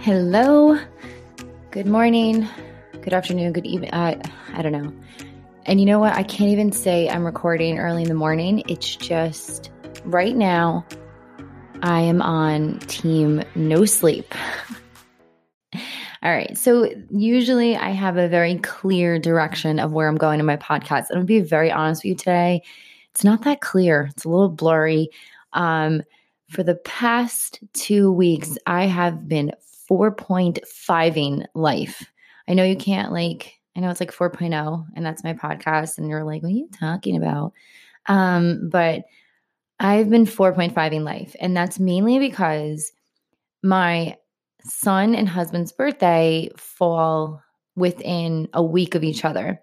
Hello. Good morning. Good afternoon. Good evening. Uh, I don't know. And you know what? I can't even say I'm recording early in the morning. It's just right now, I am on team no sleep. All right. So, usually I have a very clear direction of where I'm going in my podcast. I'm going to be very honest with you today. It's not that clear, it's a little blurry. Um, for the past two weeks, I have been 4.5ing life. I know you can't like, I know it's like 4.0 and that's my podcast. And you're like, what are you talking about? Um, but I've been 4.5ing life. And that's mainly because my son and husband's birthday fall within a week of each other.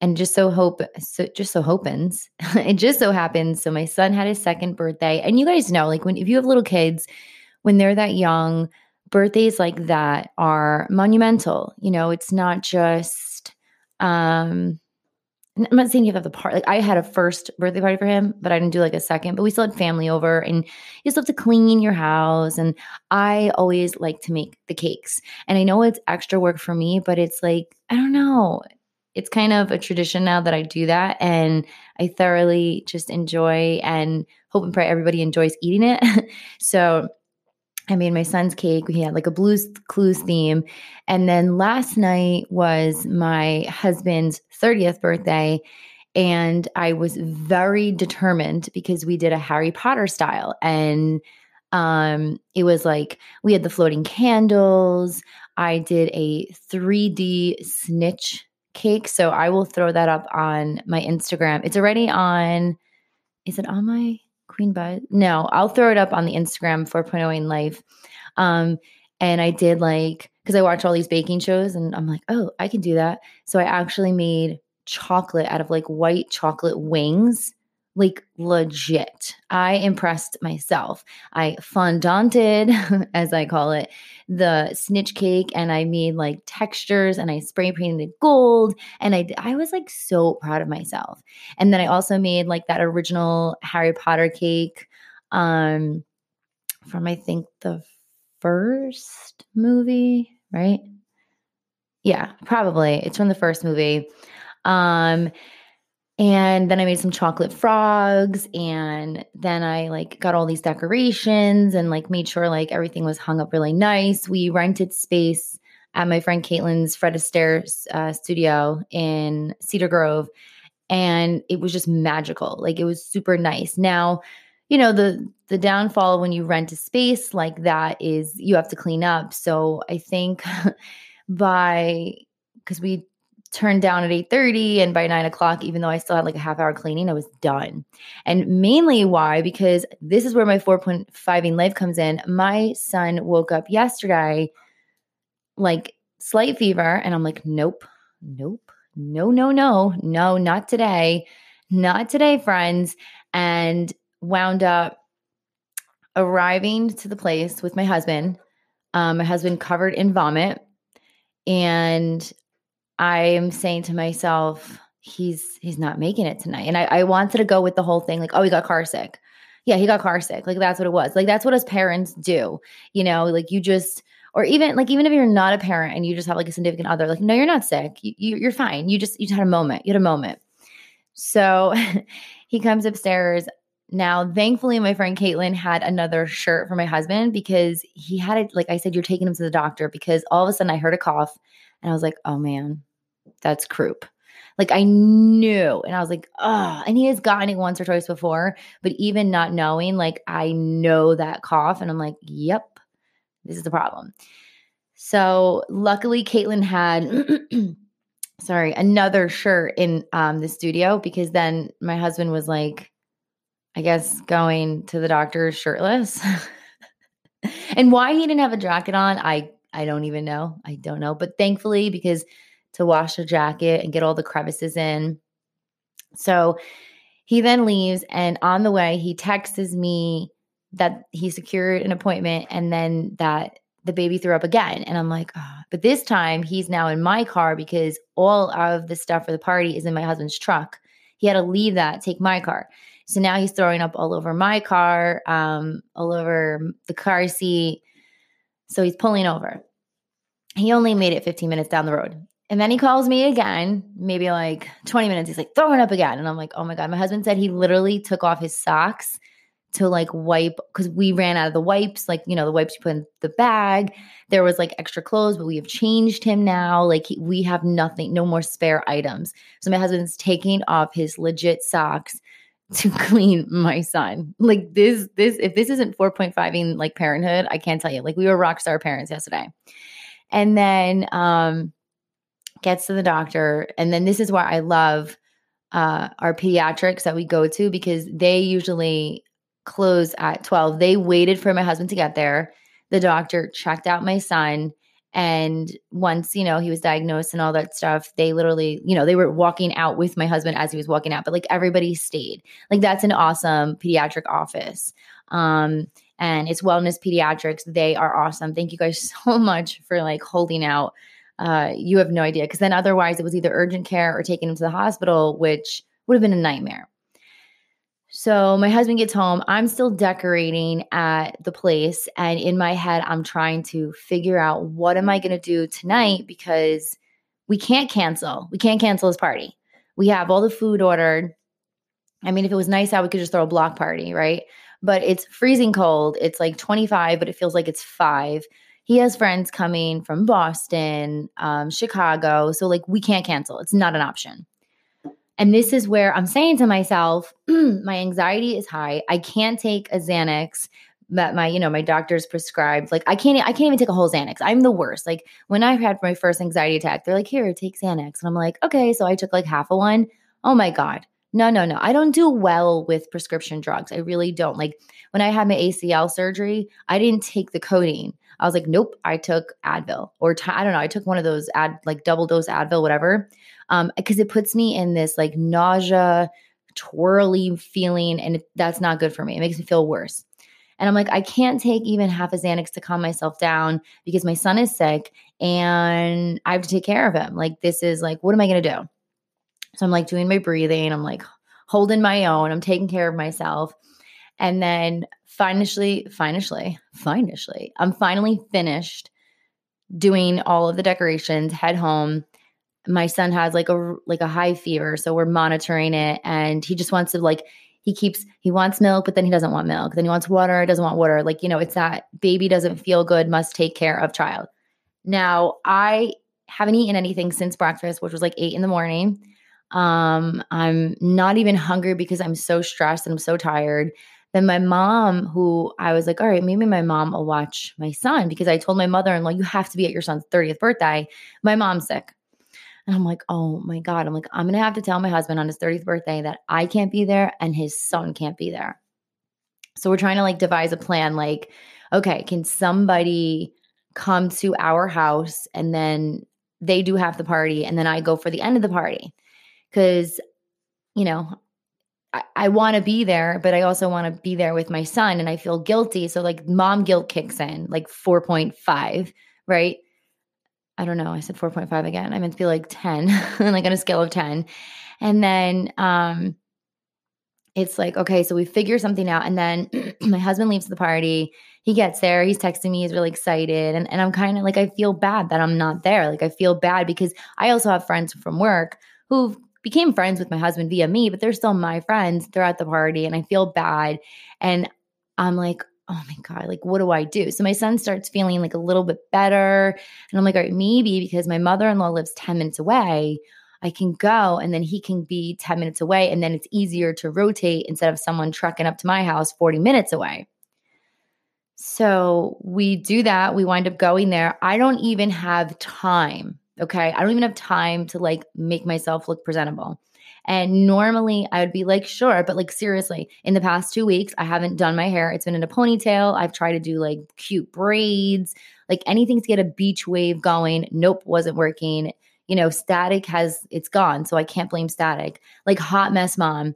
And just so hope, so just so happens, it just so happens. So my son had his second birthday, and you guys know, like when if you have little kids, when they're that young, birthdays like that are monumental. You know, it's not just um I'm not saying you have the part like I had a first birthday party for him, but I didn't do like a second, but we still had family over and you still have to clean your house. And I always like to make the cakes. And I know it's extra work for me, but it's like, I don't know. It's kind of a tradition now that I do that. And I thoroughly just enjoy and hope and pray everybody enjoys eating it. so I made my son's cake. We had like a Blues Clues theme. And then last night was my husband's 30th birthday. And I was very determined because we did a Harry Potter style. And um, it was like we had the floating candles. I did a 3D snitch cake. So I will throw that up on my Instagram. It's already on, is it on my Queen Buzz? No, I'll throw it up on the Instagram 4.0 in life. Um, and I did like because I watch all these baking shows and I'm like, oh, I can do that. So I actually made chocolate out of like white chocolate wings like legit. I impressed myself. I fondanted, as I call it, the snitch cake and I made like textures and I spray painted gold and I I was like so proud of myself. And then I also made like that original Harry Potter cake um from I think the first movie, right? Yeah, probably. It's from the first movie. Um and then I made some chocolate frogs and then I like got all these decorations and like made sure like everything was hung up really nice. We rented space at my friend Caitlin's Fred Astaire uh, studio in Cedar Grove and it was just magical. Like it was super nice. Now, you know, the the downfall when you rent a space like that is you have to clean up. So I think by because we turned down at 8.30 and by 9 o'clock even though i still had like a half hour cleaning i was done. And mainly why? Because this is where my 4.5ing life comes in. My son woke up yesterday like slight fever and i'm like nope nope no no no no not today not today friends and wound up arriving to the place with my husband. Um, my husband covered in vomit and I am saying to myself, he's he's not making it tonight. And I, I wanted to go with the whole thing, like, oh, he got car sick. Yeah, he got car sick. Like that's what it was. Like that's what us parents do. You know, like you just or even like even if you're not a parent and you just have like a significant other, like no, you're not sick. You, you you're fine. You just you just had a moment. You had a moment. So he comes upstairs. Now, thankfully, my friend Caitlin had another shirt for my husband because he had it. Like I said, you're taking him to the doctor because all of a sudden I heard a cough and I was like, oh man, that's croup. Like I knew, and I was like, oh, and he has gotten it once or twice before, but even not knowing, like I know that cough, and I'm like, yep, this is the problem. So luckily, Caitlin had, sorry, another shirt in um, the studio because then my husband was like, I guess going to the doctor shirtless. and why he didn't have a jacket on, I I don't even know. I don't know. But thankfully, because to wash a jacket and get all the crevices in. So he then leaves, and on the way, he texts me that he secured an appointment and then that the baby threw up again. And I'm like, oh. but this time he's now in my car because all of the stuff for the party is in my husband's truck. He had to leave that, take my car. So now he's throwing up all over my car, um, all over the car seat. So he's pulling over. He only made it 15 minutes down the road. And then he calls me again, maybe like 20 minutes. He's like, throwing up again. And I'm like, oh my God. My husband said he literally took off his socks to like wipe because we ran out of the wipes, like, you know, the wipes you put in the bag. There was like extra clothes, but we have changed him now. Like, he, we have nothing, no more spare items. So my husband's taking off his legit socks to clean my son. Like, this, this, if this isn't 4.5 in like parenthood, I can't tell you. Like, we were rock star parents yesterday. And then, um, gets to the doctor. And then this is why I love uh, our pediatrics that we go to because they usually close at 12. They waited for my husband to get there. The doctor checked out my son. And once, you know, he was diagnosed and all that stuff, they literally, you know, they were walking out with my husband as he was walking out, but like everybody stayed. Like that's an awesome pediatric office. Um, and it's wellness pediatrics. They are awesome. Thank you guys so much for like holding out uh, you have no idea. Because then otherwise it was either urgent care or taking him to the hospital, which would have been a nightmare. So my husband gets home. I'm still decorating at the place. And in my head, I'm trying to figure out what am I going to do tonight because we can't cancel. We can't cancel his party. We have all the food ordered. I mean, if it was nice out, we could just throw a block party, right? But it's freezing cold. It's like 25, but it feels like it's five he has friends coming from Boston, um, Chicago. So, like, we can't cancel. It's not an option. And this is where I'm saying to myself, my anxiety is high. I can't take a Xanax that my, you know, my doctor's prescribed. Like I can't, I can't even take a whole Xanax. I'm the worst. Like when I had my first anxiety attack, they're like, here, take Xanax. And I'm like, okay. So I took like half a one. Oh my God. No, no, no. I don't do well with prescription drugs. I really don't. Like when I had my ACL surgery, I didn't take the codeine. I was like, nope, I took Advil or I don't know. I took one of those ad like double dose Advil, whatever. Um, because it puts me in this like nausea, twirly feeling, and it, that's not good for me. It makes me feel worse. And I'm like, I can't take even half a Xanax to calm myself down because my son is sick and I have to take care of him. Like, this is like, what am I going to do? So I'm like doing my breathing. I'm like holding my own. I'm taking care of myself. And then finally, finally, finally, I'm finally finished doing all of the decorations, head home. My son has like a like a high fever, so we're monitoring it and he just wants to like he keeps he wants milk but then he doesn't want milk. Then he wants water, doesn't want water. Like, you know, it's that baby doesn't feel good, must take care of child. Now, I haven't eaten anything since breakfast, which was like 8 in the morning. Um, I'm not even hungry because I'm so stressed and I'm so tired. Then my mom, who I was like, all right, maybe my mom will watch my son because I told my mother in law, you have to be at your son's 30th birthday. My mom's sick. And I'm like, oh my God. I'm like, I'm going to have to tell my husband on his 30th birthday that I can't be there and his son can't be there. So we're trying to like devise a plan like, okay, can somebody come to our house and then they do half the party and then I go for the end of the party? Because, you know, I, I want to be there, but I also want to be there with my son and I feel guilty. So like mom guilt kicks in like 4.5, right? I don't know. I said 4.5 again. I meant to be like 10, like on a scale of 10. And then um it's like, okay, so we figure something out. And then my husband leaves the party. He gets there. He's texting me. He's really excited. And, and I'm kind of like, I feel bad that I'm not there. Like, I feel bad because I also have friends from work who've became friends with my husband via me, but they're still my friends. At the party and I feel bad. And I'm like, oh my God, like, what do I do? So my son starts feeling like a little bit better. And I'm like, all right, maybe because my mother in law lives 10 minutes away, I can go and then he can be 10 minutes away. And then it's easier to rotate instead of someone trucking up to my house 40 minutes away. So we do that. We wind up going there. I don't even have time Okay. I don't even have time to like make myself look presentable. And normally I would be like, sure, but like seriously, in the past two weeks, I haven't done my hair. It's been in a ponytail. I've tried to do like cute braids, like anything to get a beach wave going. Nope, wasn't working. You know, static has, it's gone. So I can't blame static. Like hot mess mom.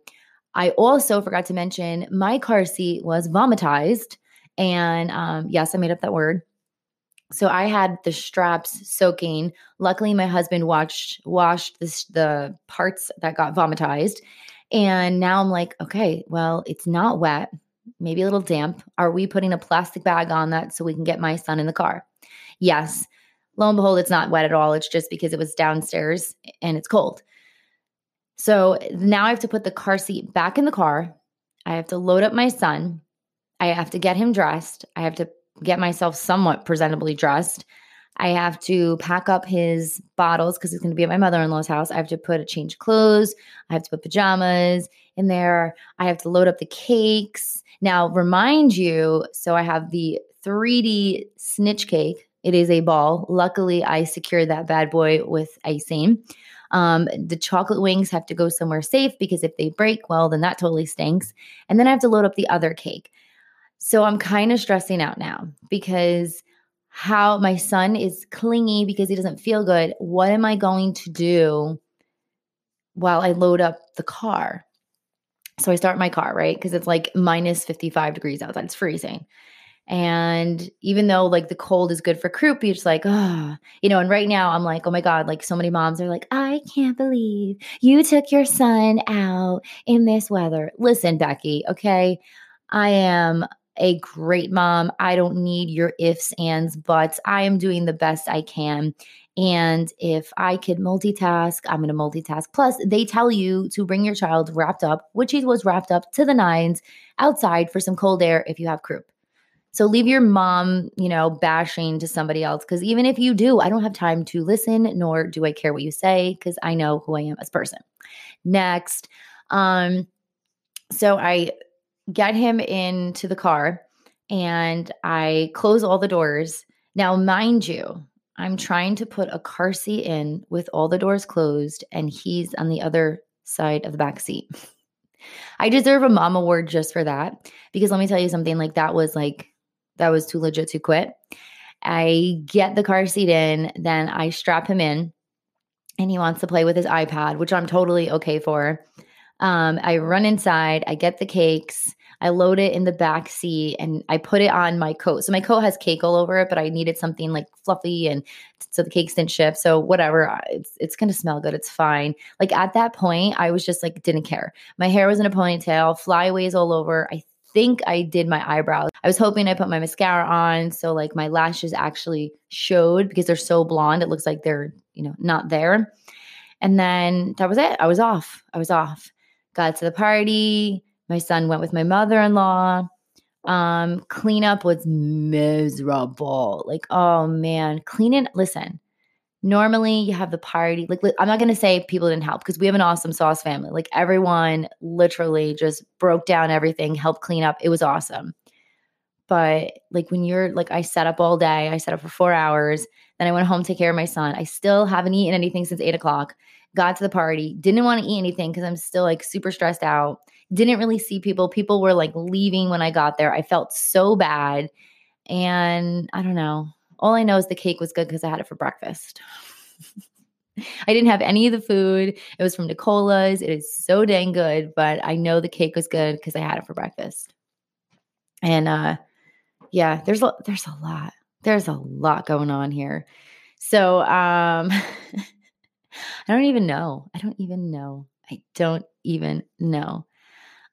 I also forgot to mention my car seat was vomitized. And um, yes, I made up that word. So I had the straps soaking. Luckily, my husband watched washed this, the parts that got vomitized. And now I'm like, okay, well, it's not wet. maybe a little damp. Are we putting a plastic bag on that so we can get my son in the car? Yes. Lo and behold, it's not wet at all. It's just because it was downstairs and it's cold. So now I have to put the car seat back in the car. I have to load up my son. I have to get him dressed. I have to get myself somewhat presentably dressed. I have to pack up his bottles because he's going to be at my mother in law's house. I have to put a change of clothes. I have to put pajamas in there. I have to load up the cakes. Now, remind you so I have the 3D snitch cake. It is a ball. Luckily, I secured that bad boy with icing. Um, the chocolate wings have to go somewhere safe because if they break, well, then that totally stinks. And then I have to load up the other cake. So I'm kind of stressing out now because how my son is clingy because he doesn't feel good. What am I going to do while I load up the car? So I start my car, right? Because it's like minus 55 degrees outside. It's freezing. And even though like the cold is good for croup, just like, oh, you know, and right now I'm like, oh my God, like so many moms are like, I can't believe you took your son out in this weather. Listen, Becky, okay, I am a great mom. I don't need your ifs, ands, buts. I am doing the best I can. And if I could multitask, I'm going to multitask. Plus, they tell you to bring your child wrapped up, which he was wrapped up to the nines outside for some cold air if you have croup. So leave your mom, you know, bashing to somebody else. Because even if you do, I don't have time to listen, nor do I care what you say, because I know who I am as a person. Next, um, so I get him into the car and I close all the doors. Now, mind you, I'm trying to put a car seat in with all the doors closed, and he's on the other side of the back seat. I deserve a mom award just for that because let me tell you something like that was like, that was too legit to quit. I get the car seat in, then I strap him in, and he wants to play with his iPad, which I'm totally okay for. Um, I run inside, I get the cakes, I load it in the back seat, and I put it on my coat. So my coat has cake all over it, but I needed something like fluffy and so the cakes didn't shift. So whatever, it's it's gonna smell good. It's fine. Like at that point, I was just like didn't care. My hair was in a ponytail, flyaways all over. I think I did my eyebrows. I was hoping I put my mascara on so like my lashes actually showed because they're so blonde. It looks like they're, you know, not there. And then that was it. I was off. I was off got to the party. My son went with my mother in law. Um, cleanup was miserable. Like, oh man, cleaning. Listen, normally you have the party. Like, I'm not gonna say people didn't help because we have an awesome sauce family. Like, everyone literally just broke down everything, helped clean up. It was awesome. But like when you're like, I set up all day. I set up for four hours. I went home to take care of my son. I still haven't eaten anything since eight o'clock got to the party, didn't want to eat anything because I'm still like super stressed out. Didn't really see people. People were like leaving when I got there. I felt so bad. And I don't know. All I know is the cake was good because I had it for breakfast. I didn't have any of the food. It was from Nicola's. It is so dang good, but I know the cake was good because I had it for breakfast. And uh yeah, there's a, there's a lot. There's a lot going on here. So um I don't even know. I don't even know. I don't even know.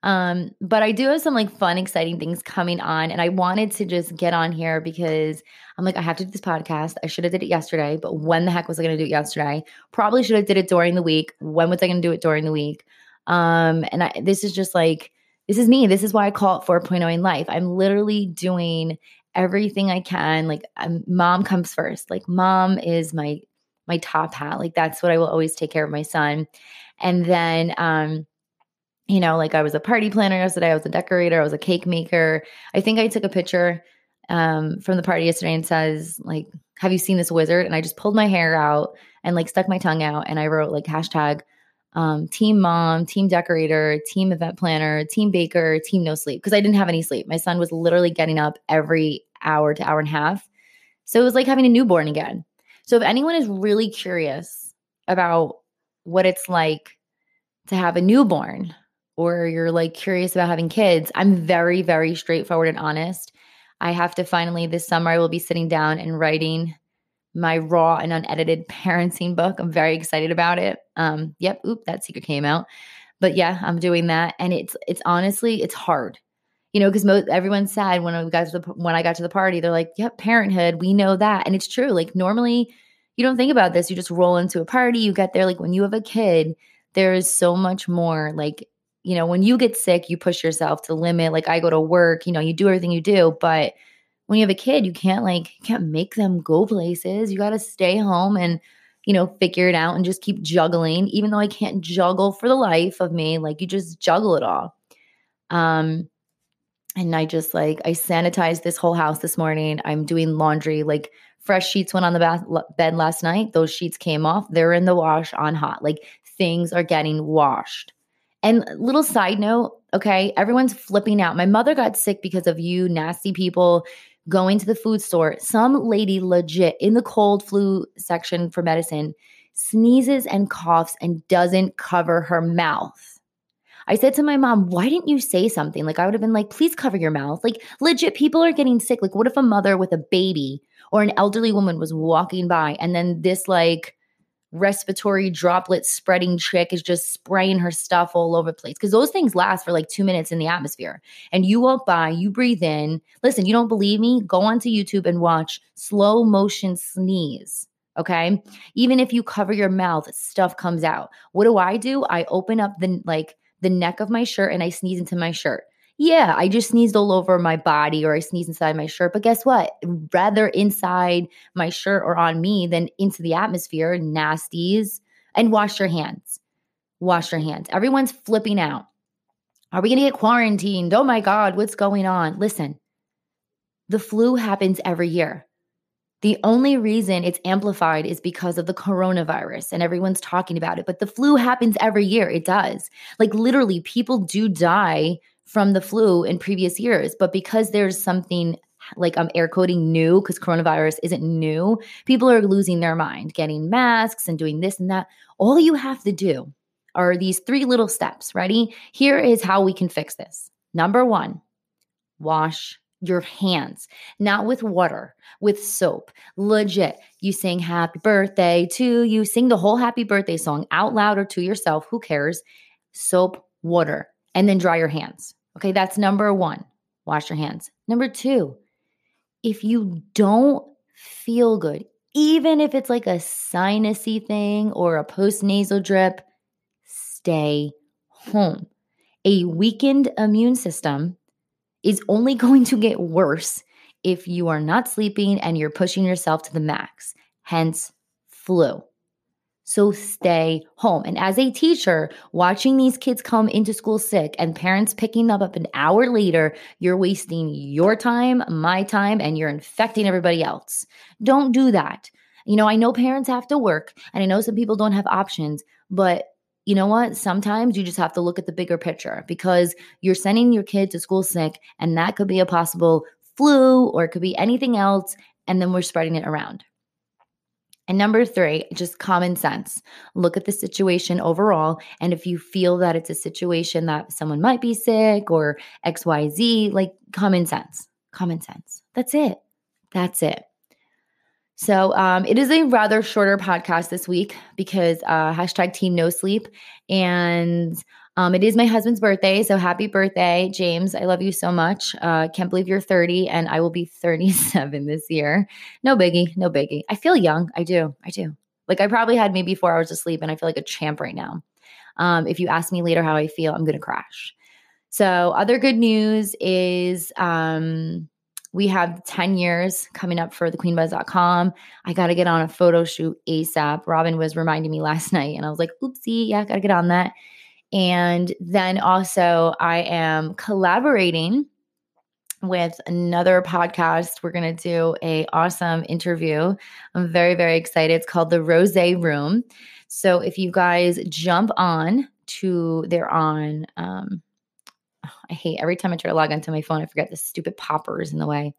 Um, but I do have some like fun, exciting things coming on, and I wanted to just get on here because I'm like, I have to do this podcast. I should have did it yesterday, but when the heck was I going to do it yesterday? Probably should have did it during the week. When was I going to do it during the week? Um, and I, this is just like, this is me. This is why I call it 4.0 in life. I'm literally doing everything I can. Like, I'm, mom comes first. Like, mom is my my top hat. Like that's what I will always take care of my son. And then um you know, like I was a party planner yesterday, I was a decorator, I was a cake maker. I think I took a picture um from the party yesterday and says like have you seen this wizard? And I just pulled my hair out and like stuck my tongue out and I wrote like hashtag um, team mom, team decorator, team event planner, team baker, team no sleep because I didn't have any sleep. My son was literally getting up every hour to hour and a half. So it was like having a newborn again. So if anyone is really curious about what it's like to have a newborn or you're like curious about having kids, I'm very, very straightforward and honest. I have to finally this summer I will be sitting down and writing my raw and unedited parenting book. I'm very excited about it. Um, yep, oop, that secret came out. But yeah, I'm doing that. And it's it's honestly, it's hard. You know, because most everyone's sad when I got to the when I got to the party. They're like, "Yep, parenthood, we know that," and it's true. Like normally, you don't think about this. You just roll into a party. You get there. Like when you have a kid, there is so much more. Like you know, when you get sick, you push yourself to limit. Like I go to work. You know, you do everything you do, but when you have a kid, you can't like you can't make them go places. You got to stay home and you know, figure it out and just keep juggling, even though I can't juggle for the life of me. Like you just juggle it all. Um, and I just like I sanitized this whole house this morning. I'm doing laundry. Like fresh sheets went on the bath, bed last night. Those sheets came off. They're in the wash on hot. Like things are getting washed. And little side note, okay, everyone's flipping out. My mother got sick because of you nasty people going to the food store, some lady legit in the cold flu section for medicine sneezes and coughs and doesn't cover her mouth. I said to my mom, why didn't you say something? Like, I would have been like, please cover your mouth. Like, legit, people are getting sick. Like, what if a mother with a baby or an elderly woman was walking by and then this, like, respiratory droplet spreading chick is just spraying her stuff all over the place because those things last for like two minutes in the atmosphere. And you walk by, you breathe in. Listen, you don't believe me? Go onto YouTube and watch slow motion sneeze. Okay. Even if you cover your mouth, stuff comes out. What do I do? I open up the like the neck of my shirt and I sneeze into my shirt yeah, I just sneezed all over my body or I sneezed inside my shirt. But guess what? Rather inside my shirt or on me than into the atmosphere, nasties. And wash your hands. Wash your hands. Everyone's flipping out. Are we going to get quarantined? Oh my God, what's going on? Listen, the flu happens every year. The only reason it's amplified is because of the coronavirus and everyone's talking about it. But the flu happens every year. It does. Like literally, people do die from the flu in previous years. But because there's something like I'm air quoting new because coronavirus isn't new, people are losing their mind, getting masks and doing this and that. All you have to do are these three little steps. Ready? Here is how we can fix this. Number one, wash your hands, not with water, with soap. Legit. You sing happy birthday to you, sing the whole happy birthday song out loud or to yourself. Who cares? Soap, water, and then dry your hands. Okay, that's number one. Wash your hands. Number two, if you don't feel good, even if it's like a sinusy thing or a post nasal drip, stay home. A weakened immune system is only going to get worse if you are not sleeping and you're pushing yourself to the max, hence flu. So stay home. And as a teacher, watching these kids come into school sick and parents picking them up an hour later, you're wasting your time, my time, and you're infecting everybody else. Don't do that. You know, I know parents have to work and I know some people don't have options, but you know what? Sometimes you just have to look at the bigger picture because you're sending your kid to school sick and that could be a possible flu or it could be anything else. And then we're spreading it around. And number three, just common sense. Look at the situation overall. And if you feel that it's a situation that someone might be sick or XYZ, like common sense, common sense. That's it. That's it. So um, it is a rather shorter podcast this week because uh, hashtag team no sleep. And um, it is my husband's birthday, so happy birthday, James. I love you so much. Uh, can't believe you're 30, and I will be 37 this year. No biggie, no biggie. I feel young. I do. I do. Like I probably had maybe four hours of sleep, and I feel like a champ right now. Um, if you ask me later how I feel, I'm going to crash. So, other good news is um, we have 10 years coming up for thequeenbuzz.com. I got to get on a photo shoot ASAP. Robin was reminding me last night, and I was like, oopsie, yeah, got to get on that. And then also, I am collaborating with another podcast. We're going to do a awesome interview. I'm very very excited. It's called The Rose Room. So if you guys jump on to they're on um I hate every time I try to log onto my phone I forget the stupid poppers in the way.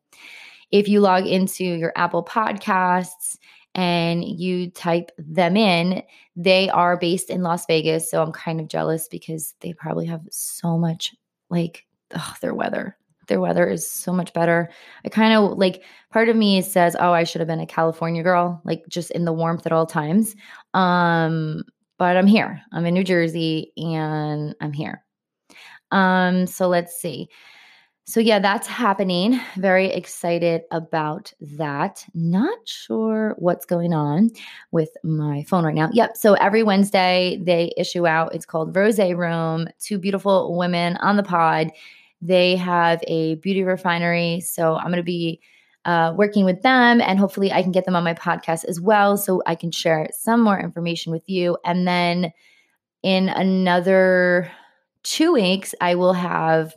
If you log into your Apple Podcasts and you type them in, they are based in Las Vegas. So I'm kind of jealous because they probably have so much like ugh, their weather. Their weather is so much better. I kind of like part of me says, "Oh, I should have been a California girl, like just in the warmth at all times." Um, but I'm here. I'm in New Jersey and I'm here. Um, so let's see. So yeah, that's happening. Very excited about that. Not sure what's going on with my phone right now. Yep. So every Wednesday they issue out. It's called Rose Room. Two beautiful women on the pod. They have a beauty refinery. So I'm going to be uh, working with them, and hopefully I can get them on my podcast as well, so I can share some more information with you. And then in another two weeks, I will have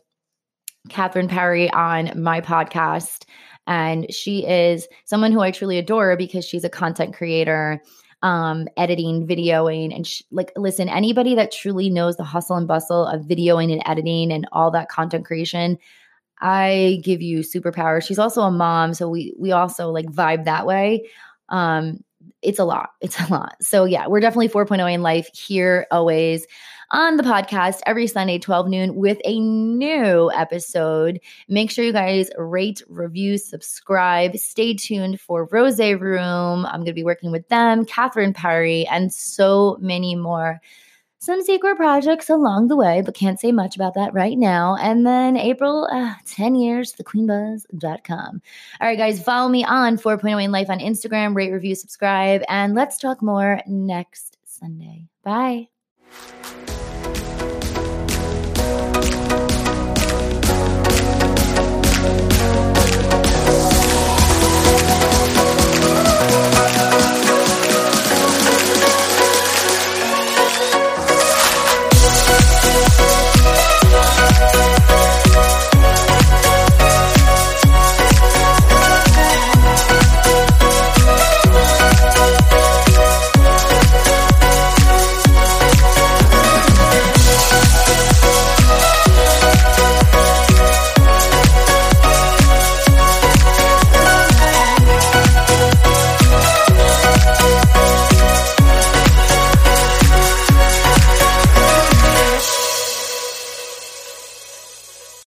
Catherine Perry on my podcast. And she is someone who I truly adore because she's a content creator, um, editing, videoing. And like, listen, anybody that truly knows the hustle and bustle of videoing and editing and all that content creation, I give you superpower. She's also a mom. So we, we also like vibe that way. Um, it's a lot. It's a lot. So yeah, we're definitely 4.0 in life here always on the podcast every Sunday, 12 noon, with a new episode. Make sure you guys rate, review, subscribe. Stay tuned for Rose Room. I'm going to be working with them, Catherine Perry, and so many more some secret projects along the way, but can't say much about that right now. And then April, uh, 10 years, thequeenbuzz.com. All right, guys, follow me on 4.0 in life on Instagram, rate, review, subscribe, and let's talk more next Sunday. Bye.